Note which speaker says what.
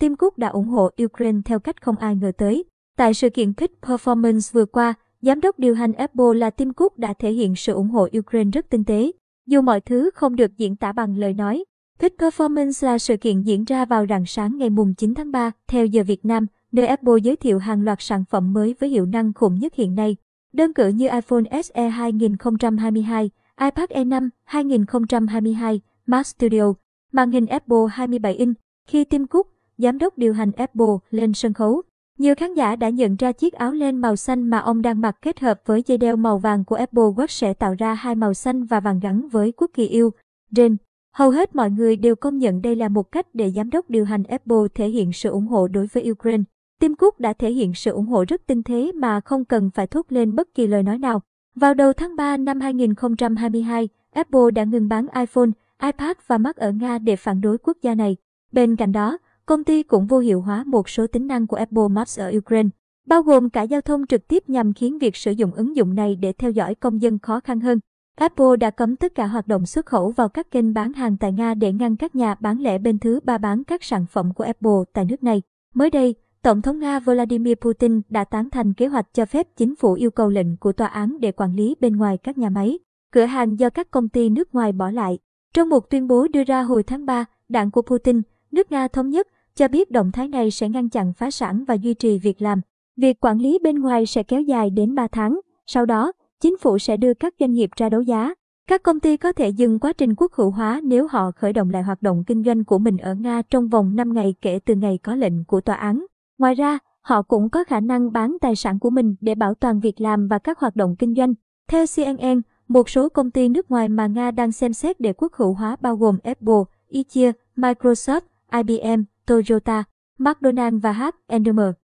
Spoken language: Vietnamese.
Speaker 1: Tim Cook đã ủng hộ Ukraine theo cách không ai ngờ tới. Tại sự kiện Peak Performance vừa qua, giám đốc điều hành Apple là Tim Cook đã thể hiện sự ủng hộ Ukraine rất tinh tế. Dù mọi thứ không được diễn tả bằng lời nói, Peak Performance là sự kiện diễn ra vào rạng sáng ngày mùng 9 tháng 3 theo giờ Việt Nam, nơi Apple giới thiệu hàng loạt sản phẩm mới với hiệu năng khủng nhất hiện nay. Đơn cử như iPhone SE 2022, iPad E5 2022, Mac Studio, màn hình Apple 27 inch. Khi Tim Cook, giám đốc điều hành Apple, lên sân khấu, nhiều khán giả đã nhận ra chiếc áo len màu xanh mà ông đang mặc kết hợp với dây đeo màu vàng của Apple Watch sẽ tạo ra hai màu xanh và vàng gắn với quốc kỳ yêu. Trên, hầu hết mọi người đều công nhận đây là một cách để giám đốc điều hành Apple thể hiện sự ủng hộ đối với Ukraine. Tim Cook đã thể hiện sự ủng hộ rất tinh thế mà không cần phải thốt lên bất kỳ lời nói nào. Vào đầu tháng 3 năm 2022, Apple đã ngừng bán iPhone, iPad và Mac ở Nga để phản đối quốc gia này. Bên cạnh đó, công ty cũng vô hiệu hóa một số tính năng của Apple Maps ở Ukraine, bao gồm cả giao thông trực tiếp nhằm khiến việc sử dụng ứng dụng này để theo dõi công dân khó khăn hơn. Apple đã cấm tất cả hoạt động xuất khẩu vào các kênh bán hàng tại Nga để ngăn các nhà bán lẻ bên thứ ba bán các sản phẩm của Apple tại nước này. Mới đây, Tổng thống Nga Vladimir Putin đã tán thành kế hoạch cho phép chính phủ yêu cầu lệnh của tòa án để quản lý bên ngoài các nhà máy, cửa hàng do các công ty nước ngoài bỏ lại. Trong một tuyên bố đưa ra hồi tháng 3, đảng của Putin, nước Nga thống nhất, cho biết động thái này sẽ ngăn chặn phá sản và duy trì việc làm. Việc quản lý bên ngoài sẽ kéo dài đến 3 tháng. Sau đó, chính phủ sẽ đưa các doanh nghiệp ra đấu giá. Các công ty có thể dừng quá trình quốc hữu hóa nếu họ khởi động lại hoạt động kinh doanh của mình ở Nga trong vòng 5 ngày kể từ ngày có lệnh của tòa án. Ngoài ra, họ cũng có khả năng bán tài sản của mình để bảo toàn việc làm và các hoạt động kinh doanh. Theo CNN, một số công ty nước ngoài mà Nga đang xem xét để quốc hữu hóa bao gồm Apple, IKEA, Microsoft, IBM, Toyota, McDonald và H&M.